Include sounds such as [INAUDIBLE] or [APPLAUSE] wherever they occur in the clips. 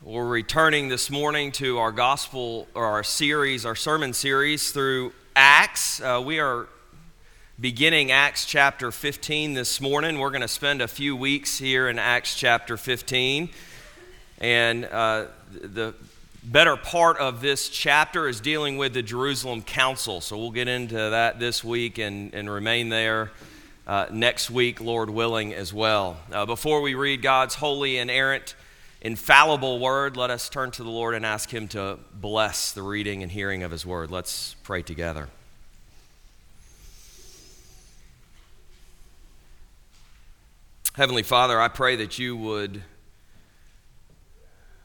We're returning this morning to our gospel or our series, our sermon series through Acts. Uh, we are beginning Acts chapter 15 this morning. We're going to spend a few weeks here in Acts chapter 15. And uh, the better part of this chapter is dealing with the Jerusalem Council. So we'll get into that this week and, and remain there uh, next week, Lord willing, as well. Uh, before we read God's holy, inerrant, infallible word, let us turn to the Lord and ask Him to bless the reading and hearing of His word. Let's pray together. Heavenly Father, I pray that you would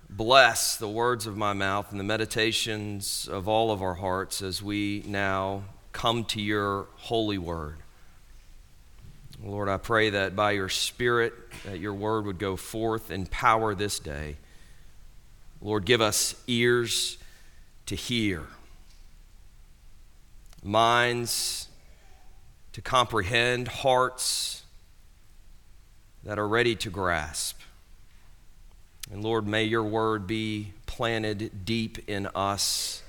bless the words of my mouth and the meditations of all of our hearts as we now come to your holy word. Lord, I pray that by your Spirit, that your word would go forth in power this day. Lord, give us ears to hear, minds to comprehend, hearts that are ready to grasp. And Lord, may your word be planted deep in us.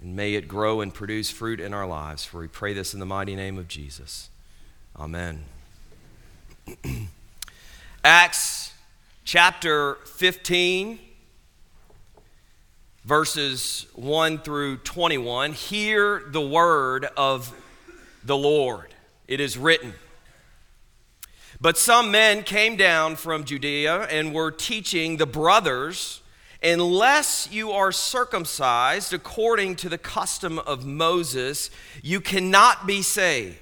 And may it grow and produce fruit in our lives. For we pray this in the mighty name of Jesus. Amen. [CLEARS THROAT] Acts chapter 15, verses 1 through 21. Hear the word of the Lord. It is written. But some men came down from Judea and were teaching the brothers, unless you are circumcised according to the custom of Moses, you cannot be saved.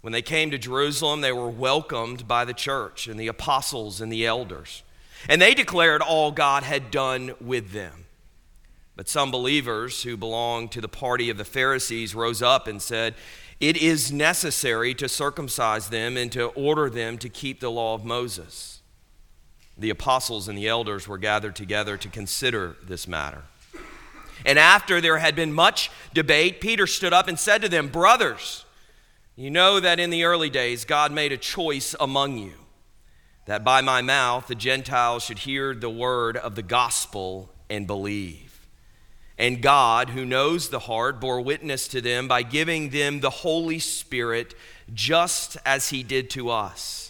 When they came to Jerusalem, they were welcomed by the church and the apostles and the elders. And they declared all God had done with them. But some believers who belonged to the party of the Pharisees rose up and said, It is necessary to circumcise them and to order them to keep the law of Moses. The apostles and the elders were gathered together to consider this matter. And after there had been much debate, Peter stood up and said to them, Brothers, you know that in the early days, God made a choice among you that by my mouth the Gentiles should hear the word of the gospel and believe. And God, who knows the heart, bore witness to them by giving them the Holy Spirit, just as He did to us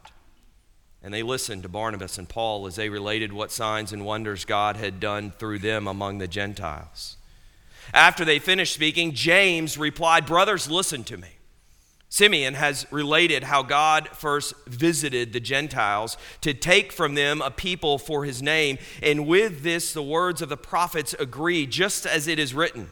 And they listened to Barnabas and Paul as they related what signs and wonders God had done through them among the Gentiles. After they finished speaking, James replied, Brothers, listen to me. Simeon has related how God first visited the Gentiles to take from them a people for his name, and with this the words of the prophets agree, just as it is written.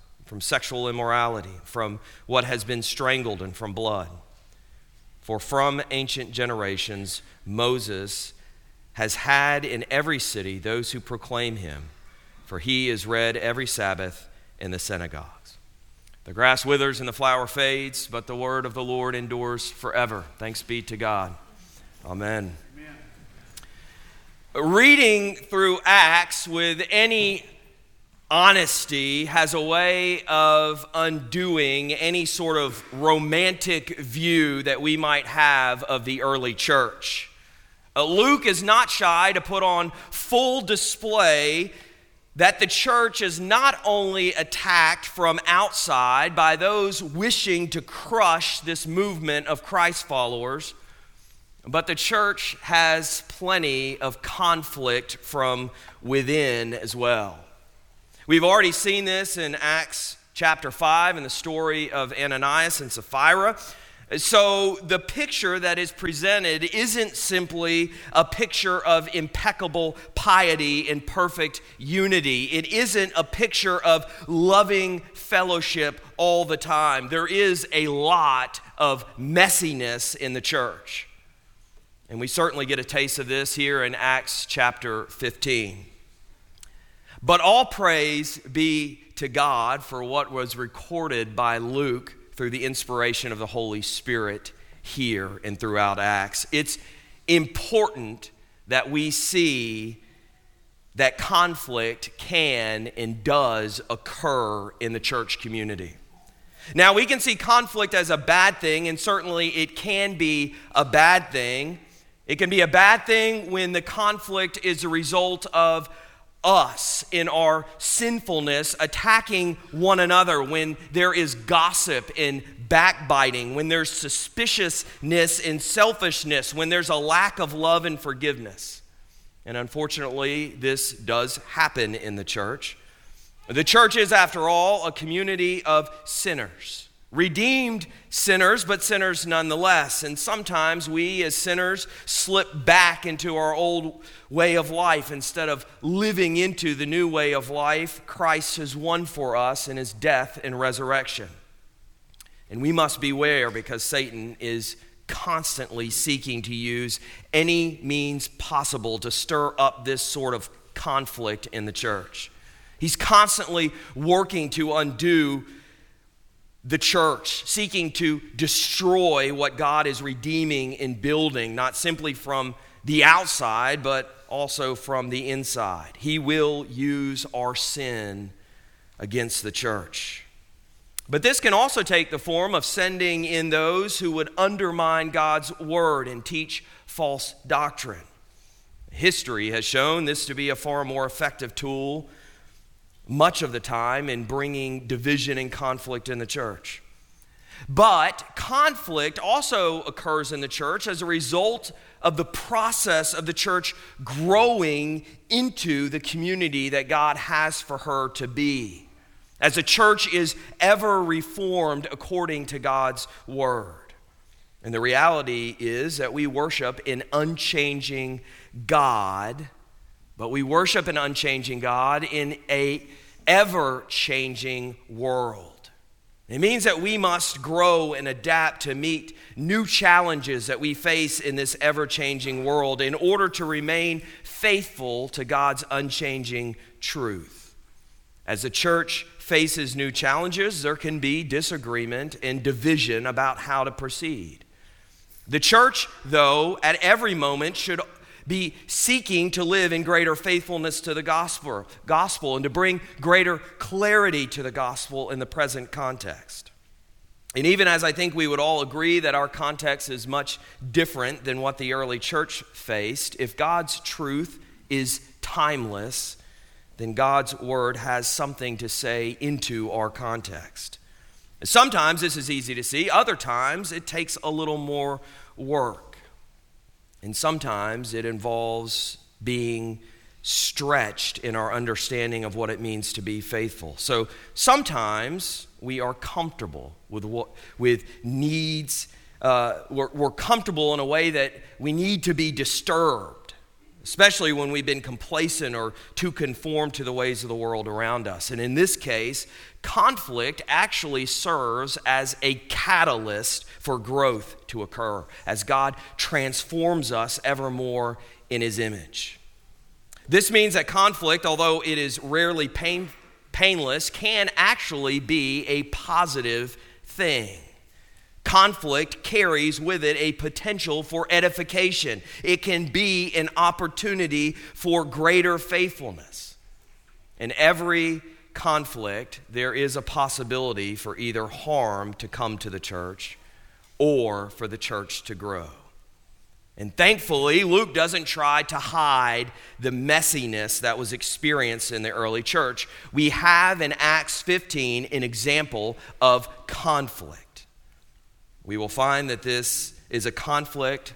from sexual immorality, from what has been strangled, and from blood. For from ancient generations, Moses has had in every city those who proclaim him, for he is read every Sabbath in the synagogues. The grass withers and the flower fades, but the word of the Lord endures forever. Thanks be to God. Amen. Amen. Reading through Acts with any honesty has a way of undoing any sort of romantic view that we might have of the early church. Uh, Luke is not shy to put on full display that the church is not only attacked from outside by those wishing to crush this movement of Christ followers, but the church has plenty of conflict from within as well. We've already seen this in Acts chapter 5 in the story of Ananias and Sapphira. So, the picture that is presented isn't simply a picture of impeccable piety and perfect unity. It isn't a picture of loving fellowship all the time. There is a lot of messiness in the church. And we certainly get a taste of this here in Acts chapter 15. But all praise be to God for what was recorded by Luke through the inspiration of the Holy Spirit here and throughout Acts. It's important that we see that conflict can and does occur in the church community. Now, we can see conflict as a bad thing, and certainly it can be a bad thing. It can be a bad thing when the conflict is a result of us in our sinfulness attacking one another, when there is gossip and backbiting, when there's suspiciousness and selfishness, when there's a lack of love and forgiveness. And unfortunately, this does happen in the church. The church is, after all, a community of sinners redeemed sinners, but sinners nonetheless. And sometimes we, as sinners, slip back into our old way of life instead of living into the new way of life Christ has won for us in his death and resurrection. And we must beware because Satan is constantly seeking to use any means possible to stir up this sort of conflict in the church. He's constantly working to undo the church, seeking to destroy what God is redeeming and building, not simply from the outside, but also from the inside. He will use our sin against the church. But this can also take the form of sending in those who would undermine God's word and teach false doctrine. History has shown this to be a far more effective tool much of the time in bringing division and conflict in the church. But conflict also occurs in the church as a result of the process of the church growing into the community that God has for her to be. As the church is ever reformed according to God's word. And the reality is that we worship an unchanging God, but we worship an unchanging God in a ever changing world. It means that we must grow and adapt to meet new challenges that we face in this ever changing world in order to remain faithful to God's unchanging truth. As the church faces new challenges, there can be disagreement and division about how to proceed. The church, though, at every moment should be seeking to live in greater faithfulness to the gospel, gospel and to bring greater clarity to the gospel in the present context. And even as I think we would all agree that our context is much different than what the early church faced, if God's truth is timeless, then God's word has something to say into our context. Sometimes this is easy to see, other times it takes a little more work. And sometimes it involves being stretched in our understanding of what it means to be faithful. So sometimes we are comfortable with, what, with needs. Uh, we're, we're comfortable in a way that we need to be disturbed, especially when we've been complacent or too conformed to the ways of the world around us. And in this case, conflict actually serves as a catalyst for growth to occur as God transforms us ever more in His image. This means that conflict, although it is rarely pain, painless, can actually be a positive thing. Conflict carries with it a potential for edification. It can be an opportunity for greater faithfulness. In every conflict, there is a possibility for either harm to come to the church or for the church to grow. And thankfully, Luke doesn't try to hide the messiness that was experienced in the early church. We have in Acts 15 an example of conflict. We will find that this is a conflict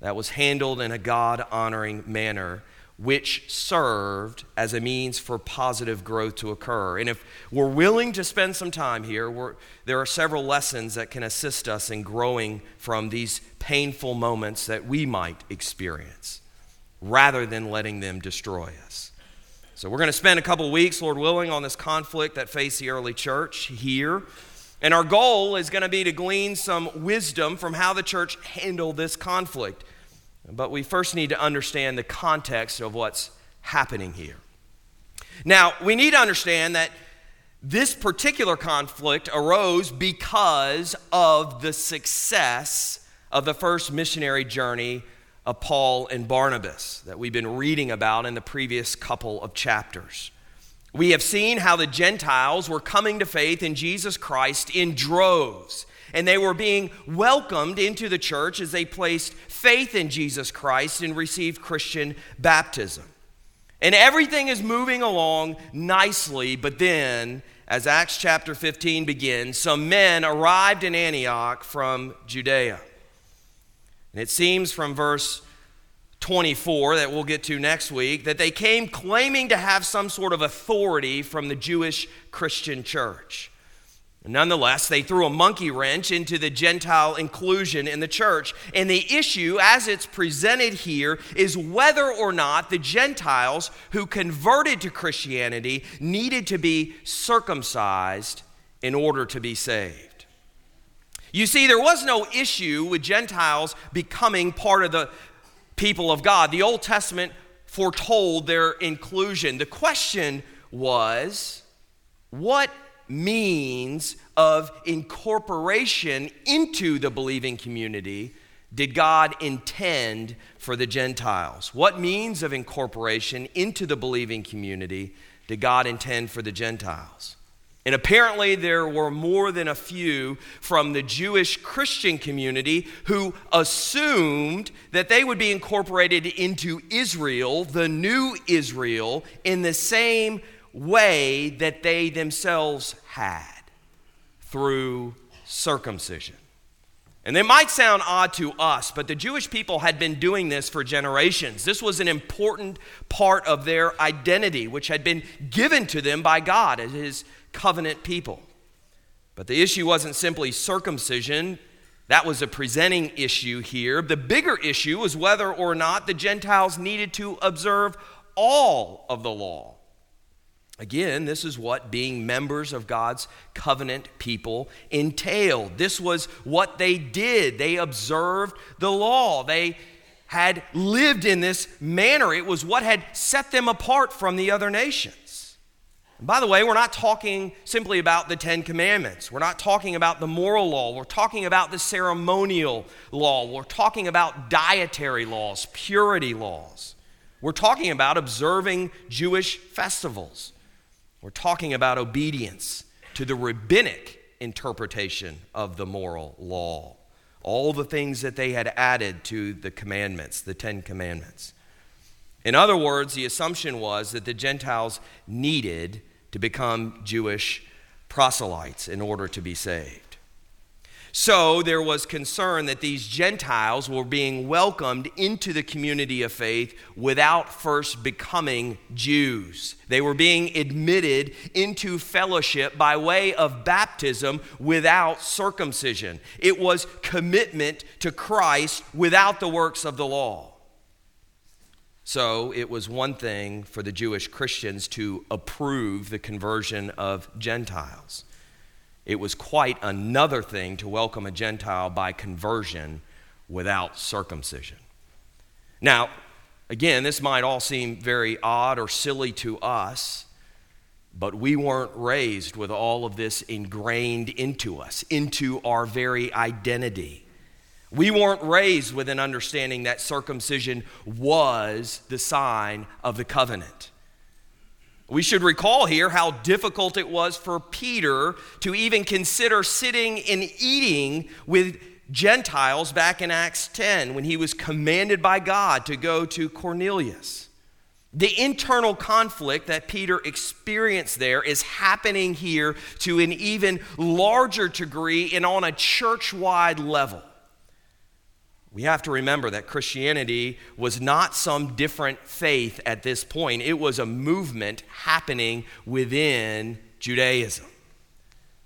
that was handled in a God honoring manner which served as a means for positive growth to occur. And if we're willing to spend some time here, there are several lessons that can assist us in growing from these painful moments that we might experience rather than letting them destroy us. So, we're going to spend a couple weeks, Lord willing, on this conflict that faced the early church here. And our goal is going to be to glean some wisdom from how the church handled this conflict. But we first need to understand the context of what's happening here. Now, we need to understand that this particular conflict arose because of the success of the first missionary journey of Paul and Barnabas that we've been reading about in the previous couple of chapters. We have seen how the Gentiles were coming to faith in Jesus Christ in droves and they were being welcomed into the church as they placed faith in Jesus Christ and received Christian baptism. And everything is moving along nicely, but then, as Acts chapter 15 begins, some men arrived in Antioch from Judea. And it seems from verse 24 that we'll get to next week that they came claiming to have some sort of authority from the Jewish Christian church. Nonetheless, they threw a monkey wrench into the Gentile inclusion in the church. And the issue, as it's presented here, is whether or not the Gentiles who converted to Christianity needed to be circumcised in order to be saved. You see, there was no issue with Gentiles becoming part of the people of God. The Old Testament foretold their inclusion. The question was what means of incorporation into the believing community did God intend for the Gentiles? What means of incorporation into the believing community did God intend for the Gentiles? And apparently, there were more than a few from the Jewish Christian community who assumed that they would be incorporated into Israel, the new Israel, in the same way that they themselves had through circumcision. And they might sound odd to us, but the Jewish people had been doing this for generations. This was an important part of their identity, which had been given to them by God as His covenant people. But the issue wasn't simply circumcision, that was a presenting issue here. The bigger issue was whether or not the Gentiles needed to observe all of the law. Again, this is what being members of God's covenant people entailed. This was what they did. They observed the law. They had lived in this manner. It was what had set them apart from the other nations. And by the way, we're not talking simply about the Ten Commandments. We're not talking about the moral law. We're talking about the ceremonial law. We're talking about dietary laws, purity laws. We're talking about observing Jewish festivals. We're talking about obedience to the rabbinic interpretation of the moral law. All the things that they had added to the commandments, the Ten Commandments. In other words, the assumption was that the Gentiles needed to become Jewish proselytes in order to be saved. So there was concern that these Gentiles were being welcomed into the community of faith without first becoming Jews. They were being admitted into fellowship by way of baptism without circumcision. It was commitment to Christ without the works of the law. So it was one thing for the Jewish Christians to approve the conversion of Gentiles. It was quite another thing to welcome a Gentile by conversion without circumcision. Now, again, this might all seem very odd or silly to us, but we weren't raised with all of this ingrained into us, into our very identity. We weren't raised with an understanding that circumcision was the sign of the covenant. We should recall here how difficult it was for Peter to even consider sitting and eating with Gentiles back in Acts 10 when he was commanded by God to go to Cornelius. The internal conflict that Peter experienced there is happening here to an even larger degree and on a church wide level. We have to remember that Christianity was not some different faith at this point, it was a movement happening within Judaism.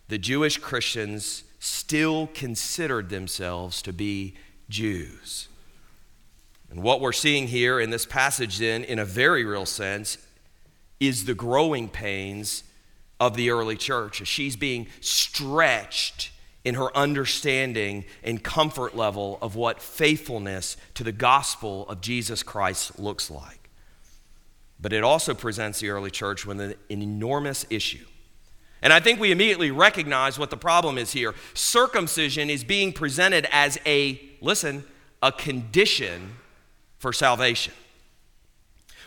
The Jewish Christians still considered themselves to be Jews. And what we're seeing here in this passage, then, in a very real sense, is the growing pains of the early church as she's being stretched in her understanding and comfort level of what faithfulness to the gospel of Jesus Christ looks like. But it also presents the early church with an enormous issue. And I think we immediately recognize what the problem is here. Circumcision is being presented as a, listen, a condition for salvation.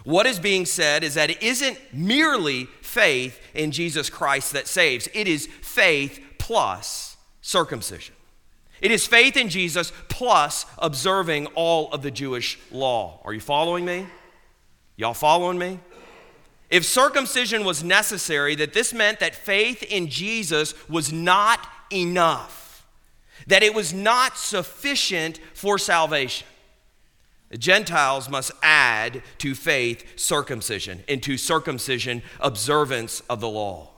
What is being said is that it isn't merely faith in Jesus Christ that saves, it is faith plus circumcision. It is faith in Jesus plus observing all of the Jewish law. Are you following me? Y'all following me? If circumcision was necessary, that this meant that faith in Jesus was not enough, that it was not sufficient for salvation. The Gentiles must add to faith circumcision, and to circumcision observance of the law.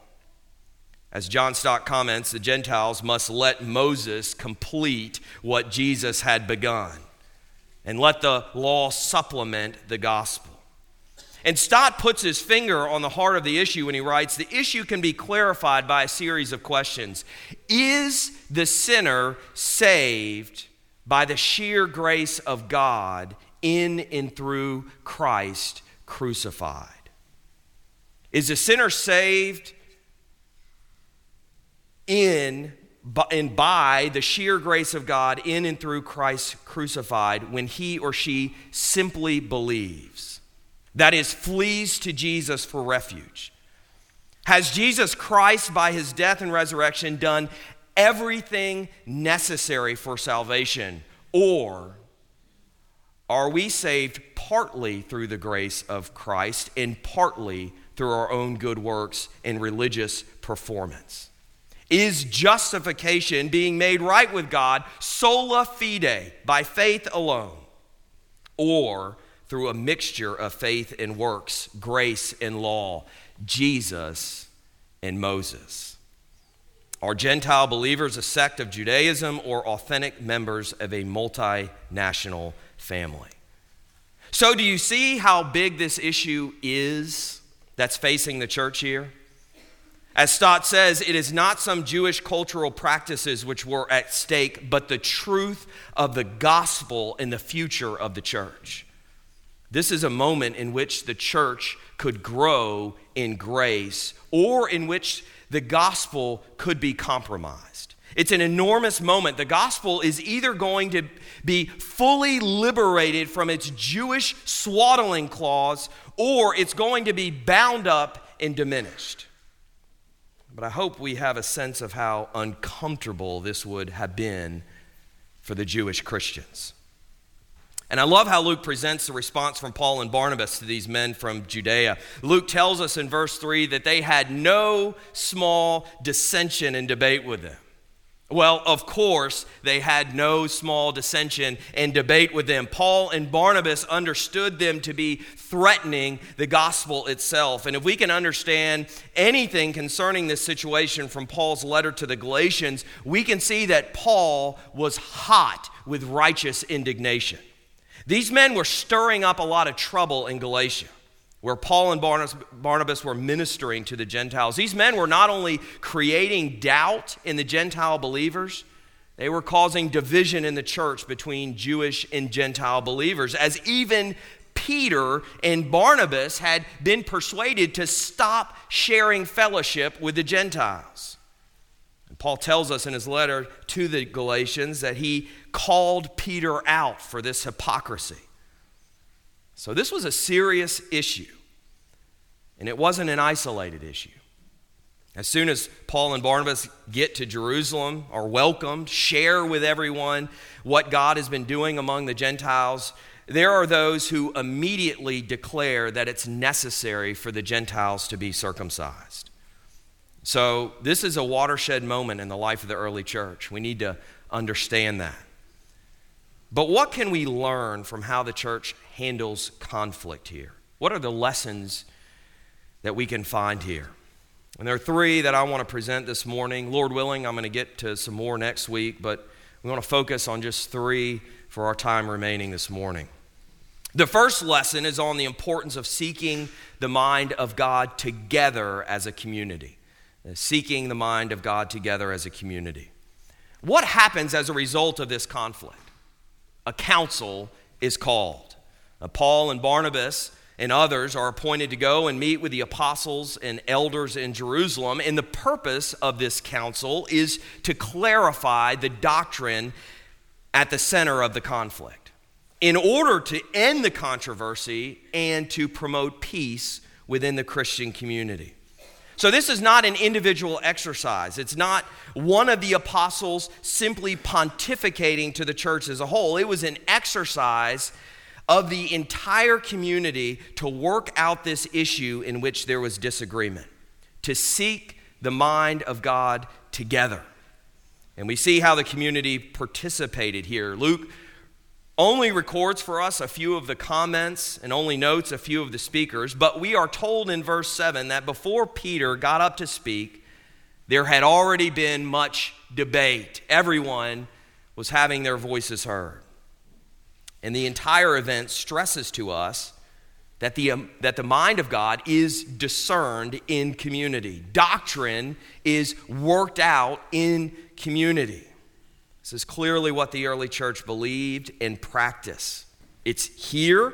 As John Stott comments, the Gentiles must let Moses complete what Jesus had begun and let the law supplement the gospel. And Stott puts his finger on the heart of the issue when he writes the issue can be clarified by a series of questions. Is the sinner saved by the sheer grace of God in and through Christ crucified? Is the sinner saved in and by the sheer grace of God in and through Christ crucified when he or she simply believes. That is, flees to Jesus for refuge. Has Jesus Christ, by his death and resurrection, done everything necessary for salvation? Or are we saved partly through the grace of Christ and partly through our own good works and religious performance? Is justification being made right with God sola fide, by faith alone, or through a mixture of faith and works, grace and law, Jesus and Moses? Are Gentile believers a sect of Judaism or authentic members of a multinational family? So, do you see how big this issue is that's facing the church here? As Stott says, it is not some Jewish cultural practices which were at stake, but the truth of the gospel and the future of the church. This is a moment in which the church could grow in grace or in which the gospel could be compromised. It's an enormous moment. The gospel is either going to be fully liberated from its Jewish swaddling clause or it's going to be bound up and diminished. But I hope we have a sense of how uncomfortable this would have been for the Jewish Christians. And I love how Luke presents the response from Paul and Barnabas to these men from Judea. Luke tells us in verse 3 that they had no small dissension and debate with them. Well, of course, they had no small dissension and debate with them. Paul and Barnabas understood them to be threatening the gospel itself. And if we can understand anything concerning this situation from Paul's letter to the Galatians, we can see that Paul was hot with righteous indignation. These men were stirring up a lot of trouble in Galatia where Paul and Barnabas were ministering to the Gentiles. These men were not only creating doubt in the Gentile believers, they were causing division in the church between Jewish and Gentile believers, as even Peter and Barnabas had been persuaded to stop sharing fellowship with the Gentiles. And Paul tells us in his letter to the Galatians that he called Peter out for this hypocrisy. So this was a serious issue. And it wasn't an isolated issue. As soon as Paul and Barnabas get to Jerusalem, are welcomed, share with everyone what God has been doing among the Gentiles, there are those who immediately declare that it's necessary for the Gentiles to be circumcised. So, this is a watershed moment in the life of the early church. We need to understand that. But what can we learn from how the church handles conflict here? What are the lessons that we can find here? And there are three that I want to present this morning. Lord willing, I'm going to get to some more next week, but we want to focus on just three for our time remaining this morning. The first lesson is on the importance of seeking the mind of God together as a community. Seeking the mind of God together as a community. What happens as a result of this conflict? A council is called. Now, Paul and Barnabas and others are appointed to go and meet with the apostles and elders in Jerusalem. And the purpose of this council is to clarify the doctrine at the center of the conflict in order to end the controversy and to promote peace within the Christian community. So, this is not an individual exercise. It's not one of the apostles simply pontificating to the church as a whole. It was an exercise of the entire community to work out this issue in which there was disagreement, to seek the mind of God together. And we see how the community participated here. Luke only records for us a few of the comments and only notes a few of the speakers, but we are told in verse 7 that before Peter got up to speak, there had already been much debate. Everyone was having their voices heard. And the entire event stresses to us that the, um, that the mind of God is discerned in community. Doctrine is worked out in community. This is clearly what the early church believed and practiced. It's here.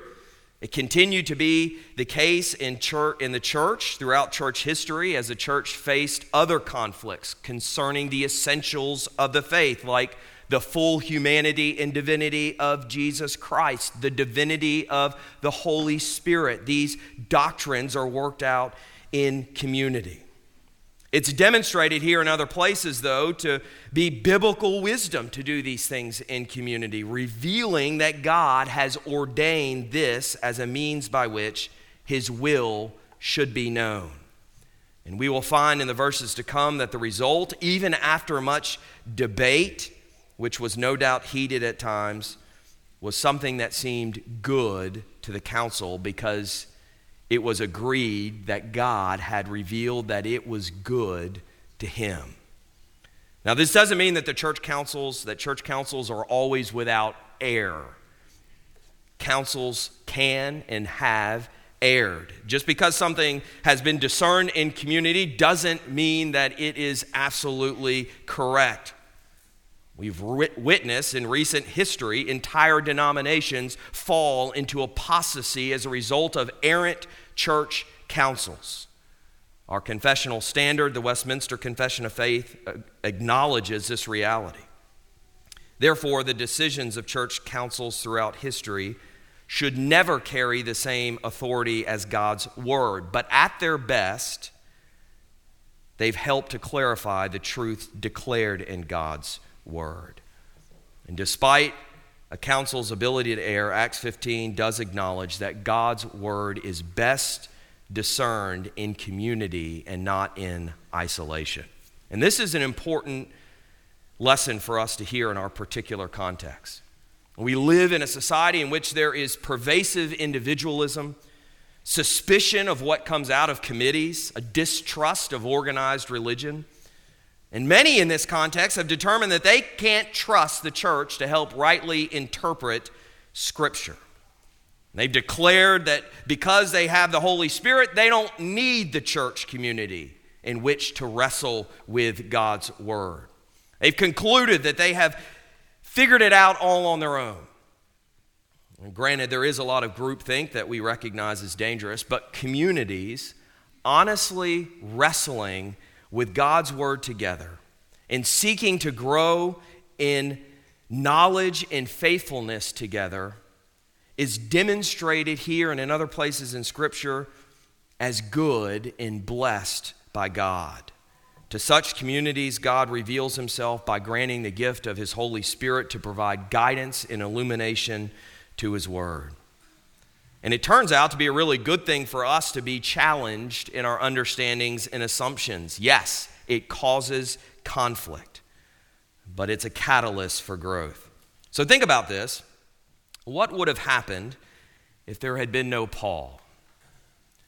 It continued to be the case in, church, in the church throughout church history as the church faced other conflicts concerning the essentials of the faith, like the full humanity and divinity of Jesus Christ, the divinity of the Holy Spirit. These doctrines are worked out in community. It's demonstrated here in other places, though, to be biblical wisdom to do these things in community, revealing that God has ordained this as a means by which His will should be known. And we will find in the verses to come that the result, even after much debate, which was no doubt heated at times, was something that seemed good to the council because it was agreed that God had revealed that it was good to him. Now, this doesn't mean that the church councils, that church councils are always without error. Councils can and have erred. Just because something has been discerned in community doesn't mean that it is absolutely correct. We've witnessed in recent history entire denominations fall into apostasy as a result of errant church councils. Our confessional standard, the Westminster Confession of Faith, uh, acknowledges this reality. Therefore, the decisions of church councils throughout history should never carry the same authority as God's word, but at their best, they've helped to clarify the truth declared in God's word. And despite a council's ability to err, Acts 15 does acknowledge that God's word is best discerned in community and not in isolation. And this is an important lesson for us to hear in our particular context. We live in a society in which there is pervasive individualism, suspicion of what comes out of committees, a distrust of organized religion. And many in this context have determined that they can't trust the church to help rightly interpret Scripture. They've declared that because they have the Holy Spirit, they don't need the church community in which to wrestle with God's Word. They've concluded that they have figured it out all on their own. And granted, there is a lot of groupthink that we recognize as dangerous, but communities honestly wrestling with God's word together and seeking to grow in knowledge and faithfulness together is demonstrated here and in other places in Scripture as good and blessed by God. To such communities, God reveals himself by granting the gift of his Holy Spirit to provide guidance and illumination to his word. And it turns out to be a really good thing for us to be challenged in our understandings and assumptions. Yes, it causes conflict, but it's a catalyst for growth. So think about this. What would have happened if there had been no Paul?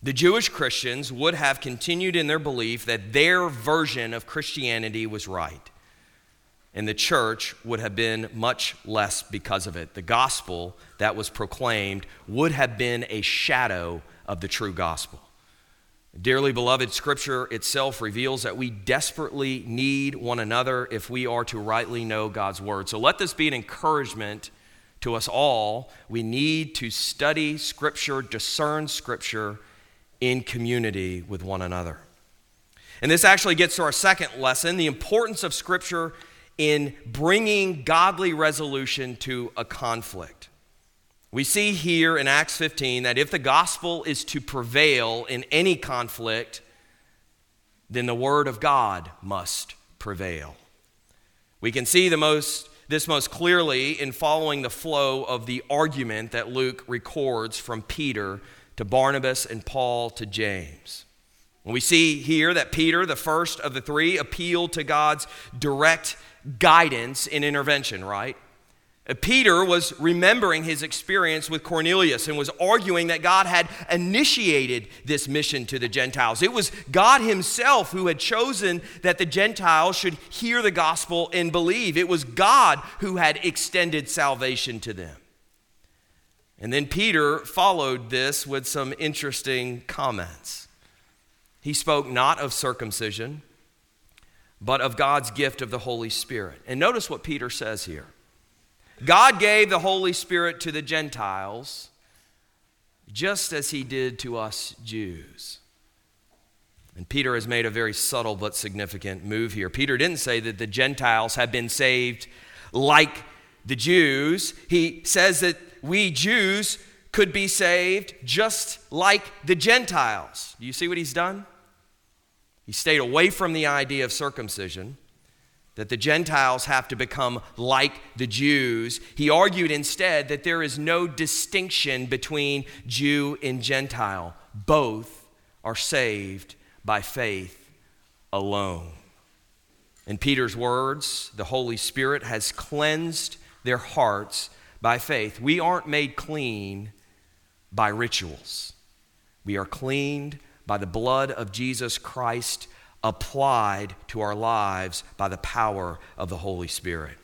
The Jewish Christians would have continued in their belief that their version of Christianity was right. And the church would have been much less because of it. The gospel that was proclaimed would have been a shadow of the true gospel. Dearly beloved, Scripture itself reveals that we desperately need one another if we are to rightly know God's Word. So let this be an encouragement to us all. We need to study Scripture, discern Scripture in community with one another. And this actually gets to our second lesson the importance of Scripture in bringing godly resolution to a conflict. We see here in Acts 15 that if the gospel is to prevail in any conflict, then the word of God must prevail. We can see the most, this most clearly in following the flow of the argument that Luke records from Peter to Barnabas and Paul to James. We see here that Peter, the first of the three, appealed to God's direct guidance in intervention, right? Uh, Peter was remembering his experience with Cornelius and was arguing that God had initiated this mission to the Gentiles. It was God Himself who had chosen that the Gentiles should hear the gospel and believe. It was God who had extended salvation to them. And then Peter followed this with some interesting comments. He spoke not of circumcision, but of God's gift of the Holy Spirit. And notice what Peter says here God gave the Holy Spirit to the Gentiles just as he did to us Jews. And Peter has made a very subtle but significant move here. Peter didn't say that the Gentiles have been saved like the Jews. He says that we Jews could be saved just like the Gentiles. Do you see what he's done? He stayed away from the idea of circumcision, that the Gentiles have to become like the Jews. He argued instead that there is no distinction between Jew and Gentile. Both are saved by faith alone. In Peter's words, the Holy Spirit has cleansed their hearts by faith. We aren't made clean by rituals, we are cleaned by the blood of Jesus Christ applied to our lives by the power of the Holy Spirit.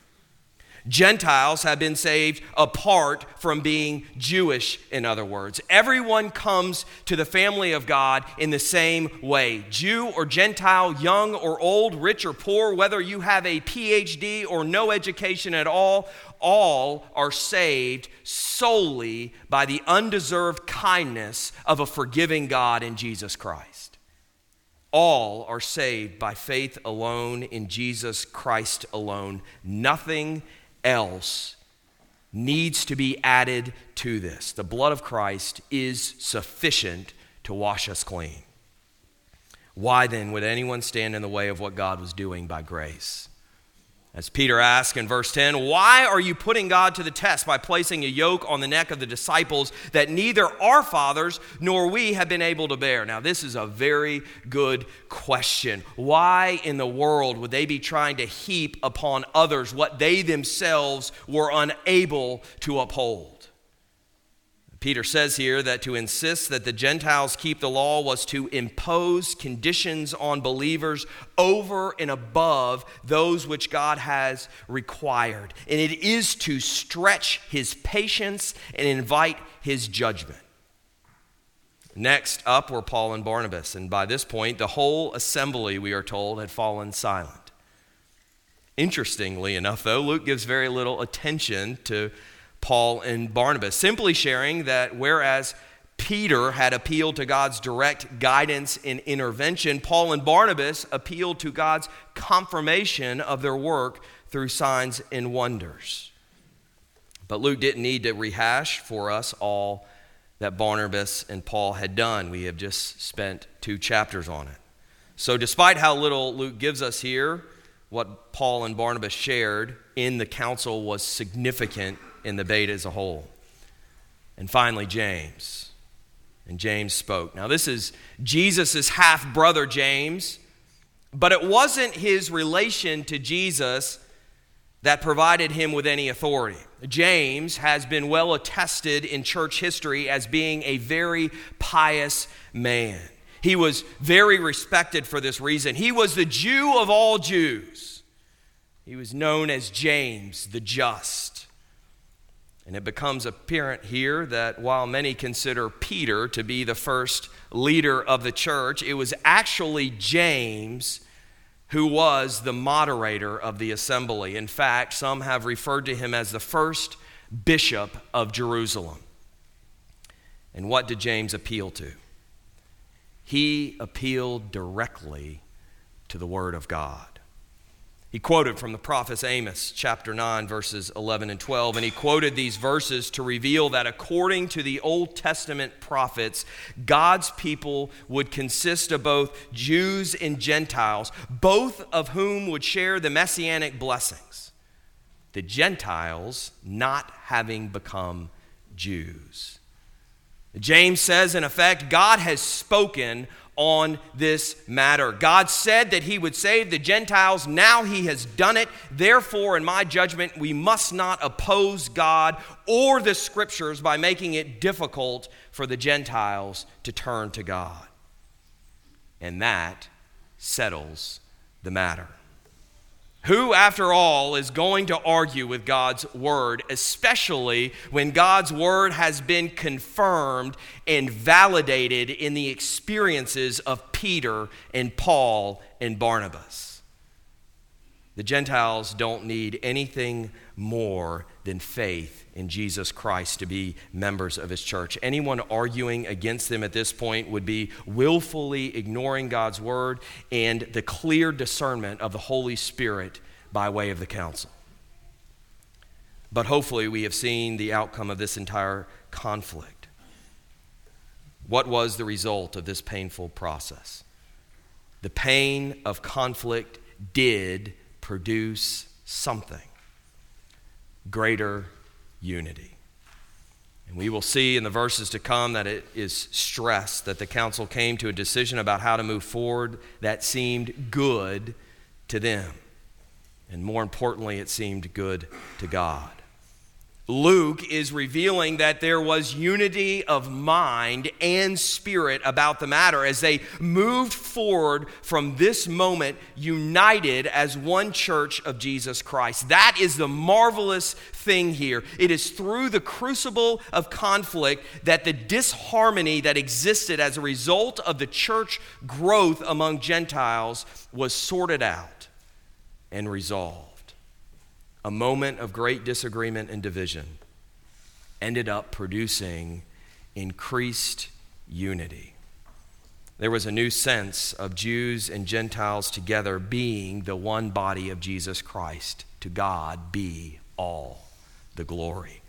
Gentiles have been saved apart from being Jewish, in other words. Everyone comes to the family of God in the same way Jew or Gentile, young or old, rich or poor, whether you have a PhD or no education at all, all are saved solely by the undeserved kindness of a forgiving God in Jesus Christ. All are saved by faith alone in Jesus Christ alone. Nothing else needs to be added to this. The blood of Christ is sufficient to wash us clean. Why then would anyone stand in the way of what God was doing by grace? As Peter asks in verse 10, why are you putting God to the test by placing a yoke on the neck of the disciples that neither our fathers nor we have been able to bear? Now, this is a very good question. Why in the world would they be trying to heap upon others what they themselves were unable to uphold? Peter says here that to insist that the Gentiles keep the law was to impose conditions on believers over and above those which God has required. And it is to stretch his patience and invite his judgment. Next up were Paul and Barnabas, and by this point, the whole assembly, we are told, had fallen silent. Interestingly enough, though, Luke gives very little attention to Paul and Barnabas, simply sharing that whereas Peter had appealed to God's direct guidance and intervention, Paul and Barnabas appealed to God's confirmation of their work through signs and wonders. But Luke didn't need to rehash for us all that Barnabas and Paul had done. We have just spent two chapters on it. So, despite how little Luke gives us here, what Paul and Barnabas shared in the council was significant in the debate as a whole. And finally, James. And James spoke. Now, this is Jesus' half brother, James, but it wasn't his relation to Jesus that provided him with any authority. James has been well attested in church history as being a very pious man. He was very respected for this reason. He was the Jew of all Jews. He was known as James the Just. And it becomes apparent here that while many consider Peter to be the first leader of the church, it was actually James who was the moderator of the assembly. In fact, some have referred to him as the first bishop of Jerusalem. And what did James appeal to? He appealed directly to the Word of God. He quoted from the prophet Amos, chapter 9, verses 11 and 12, and he quoted these verses to reveal that according to the Old Testament prophets, God's people would consist of both Jews and Gentiles, both of whom would share the messianic blessings. The Gentiles not having become Jews. James says, in effect, God has spoken on this matter. God said that He would save the Gentiles. Now He has done it. Therefore, in my judgment, we must not oppose God or the Scriptures by making it difficult for the Gentiles to turn to God. And that settles the matter. Who, after all, is going to argue with God's word, especially when God's word has been confirmed and validated in the experiences of Peter and Paul and Barnabas? The Gentiles don't need anything more than faith in Jesus Christ to be members of his church. Anyone arguing against them at this point would be willfully ignoring God's word and the clear discernment of the Holy Spirit by way of the council. But hopefully, we have seen the outcome of this entire conflict. What was the result of this painful process? The pain of conflict did produce something greater unity. And we will see in the verses to come that it is stressed that the council came to a decision about how to move forward that seemed good to them. And more importantly, it seemed good to God. Luke is revealing that there was unity of mind and spirit about the matter as they moved forward from this moment united as one church of Jesus Christ. That is the marvelous thing here. It is through the crucible of conflict that the disharmony that existed as a result of the church growth among Gentiles was sorted out and resolved a moment of great disagreement and division ended up producing increased unity. There was a new sense of Jews and Gentiles together being the one body of Jesus Christ. To God be all the glory.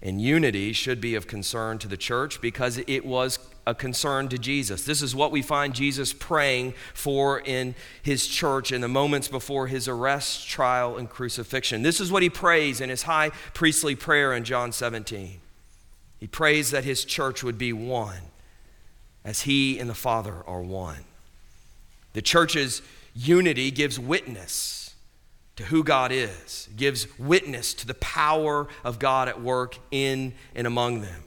And unity should be of concern to the church because it was a concern to Jesus. This is what we find Jesus praying for in his church in the moments before his arrest, trial, and crucifixion. This is what he prays in his high priestly prayer in John 17. He prays that his church would be one as he and the Father are one. The church's unity gives witness to who God is, gives witness to the power of God at work in and among them.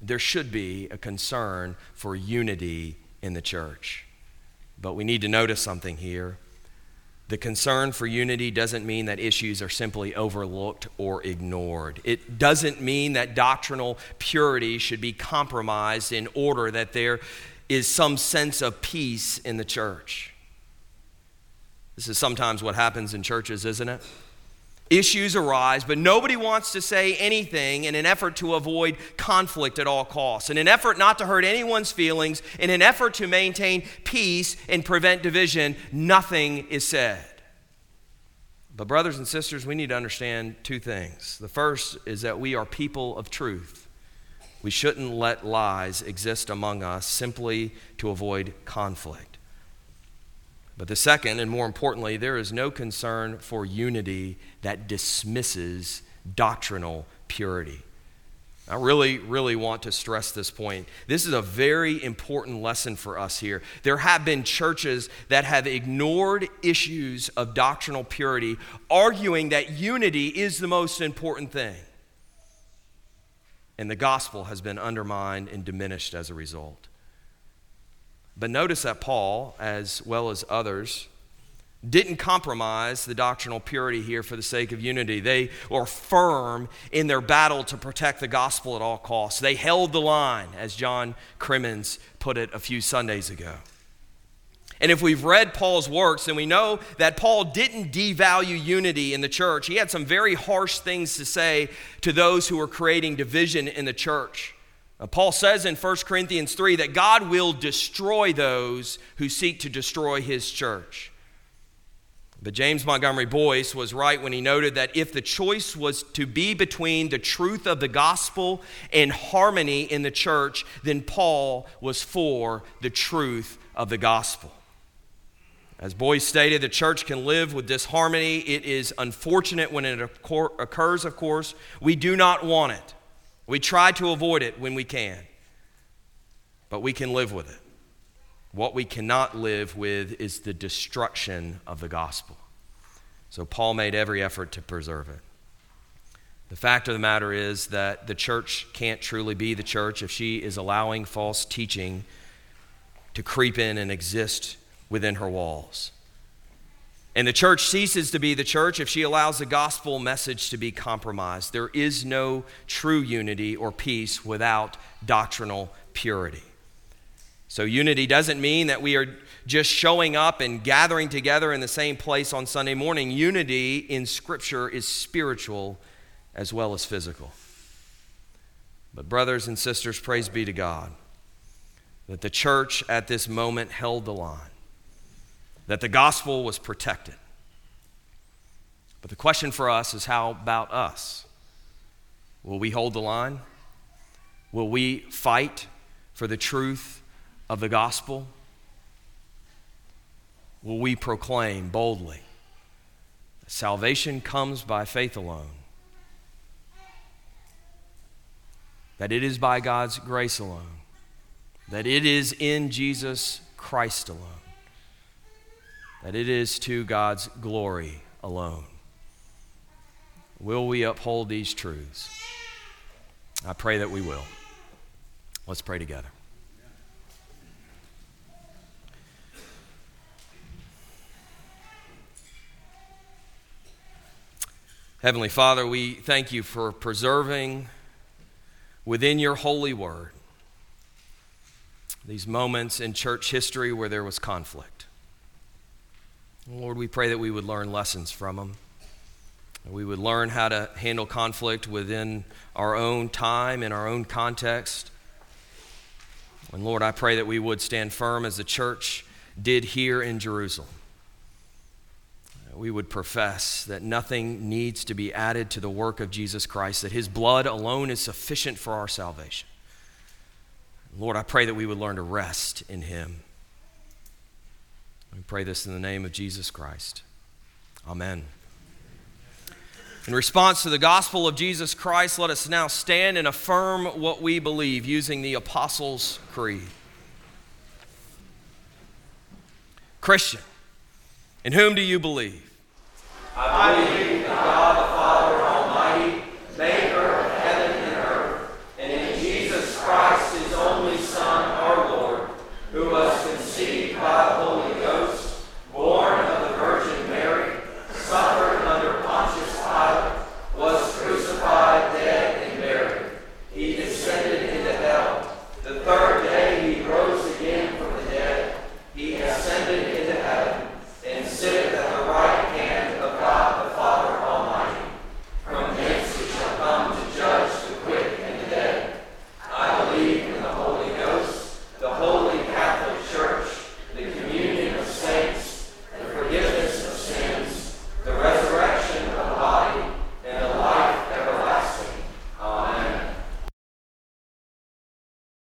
There should be a concern for unity in the church. But we need to notice something here. The concern for unity doesn't mean that issues are simply overlooked or ignored. It doesn't mean that doctrinal purity should be compromised in order that there is some sense of peace in the church. This is sometimes what happens in churches, isn't it? Issues arise, but nobody wants to say anything in an effort to avoid conflict at all costs, in an effort not to hurt anyone's feelings, in an effort to maintain peace and prevent division. Nothing is said. But, brothers and sisters, we need to understand two things. The first is that we are people of truth. We shouldn't let lies exist among us simply to avoid conflict. But the second, and more importantly, there is no concern for unity that dismisses doctrinal purity. I really, really want to stress this point. This is a very important lesson for us here. There have been churches that have ignored issues of doctrinal purity, arguing that unity is the most important thing. And the gospel has been undermined and diminished as a result. But notice that Paul, as well as others, didn't compromise the doctrinal purity here for the sake of unity. They were firm in their battle to protect the gospel at all costs. They held the line, as John Crimmins put it a few Sundays ago. And if we've read Paul's works, then we know that Paul didn't devalue unity in the church. He had some very harsh things to say to those who were creating division in the church. Uh, Paul says in 1 Corinthians 3 that God will destroy those who seek to destroy his church. But James Montgomery Boice was right when he noted that if the choice was to be between the truth of the gospel and harmony in the church, then Paul was for the truth of the gospel. As Boice stated, the church can live with disharmony. It is unfortunate when it occurs, of course. We do not want it. We try to avoid it when we can, but we can live with it. What we cannot live with is the destruction of the gospel. So Paul made every effort to preserve it. The fact of the matter is that the church can't truly be the church if she is allowing false teaching to creep in and exist within her walls. And the church ceases to be the church if she allows the gospel message to be compromised. There is no true unity or peace without doctrinal purity. So, unity doesn't mean that we are just showing up and gathering together in the same place on Sunday morning. Unity in Scripture is spiritual as well as physical. But, brothers and sisters, praise be to God that the church at this moment held the line, that the gospel was protected. But the question for us is how about us? Will we hold the line? Will we fight for the truth of the gospel will we proclaim boldly that salvation comes by faith alone, that it is by God's grace alone, that it is in Jesus Christ alone, that it is to God's glory alone. Will we uphold these truths? I pray that we will. Let's pray together. Heavenly Father, we thank you for preserving within your holy word these moments in church history where there was conflict. Lord, we pray that we would learn lessons from them. We would learn how to handle conflict within our own time, in our own context. And Lord, I pray that we would stand firm as the church did here in Jerusalem we would profess that nothing needs to be added to the work of Jesus Christ, that his blood alone is sufficient for our salvation. Lord, I pray that we would learn to rest in him. We pray this in the name of Jesus Christ. Amen. In response to the gospel of Jesus Christ, let us now stand and affirm what we believe using the Apostles' Creed. Christian, in whom do you believe? I believe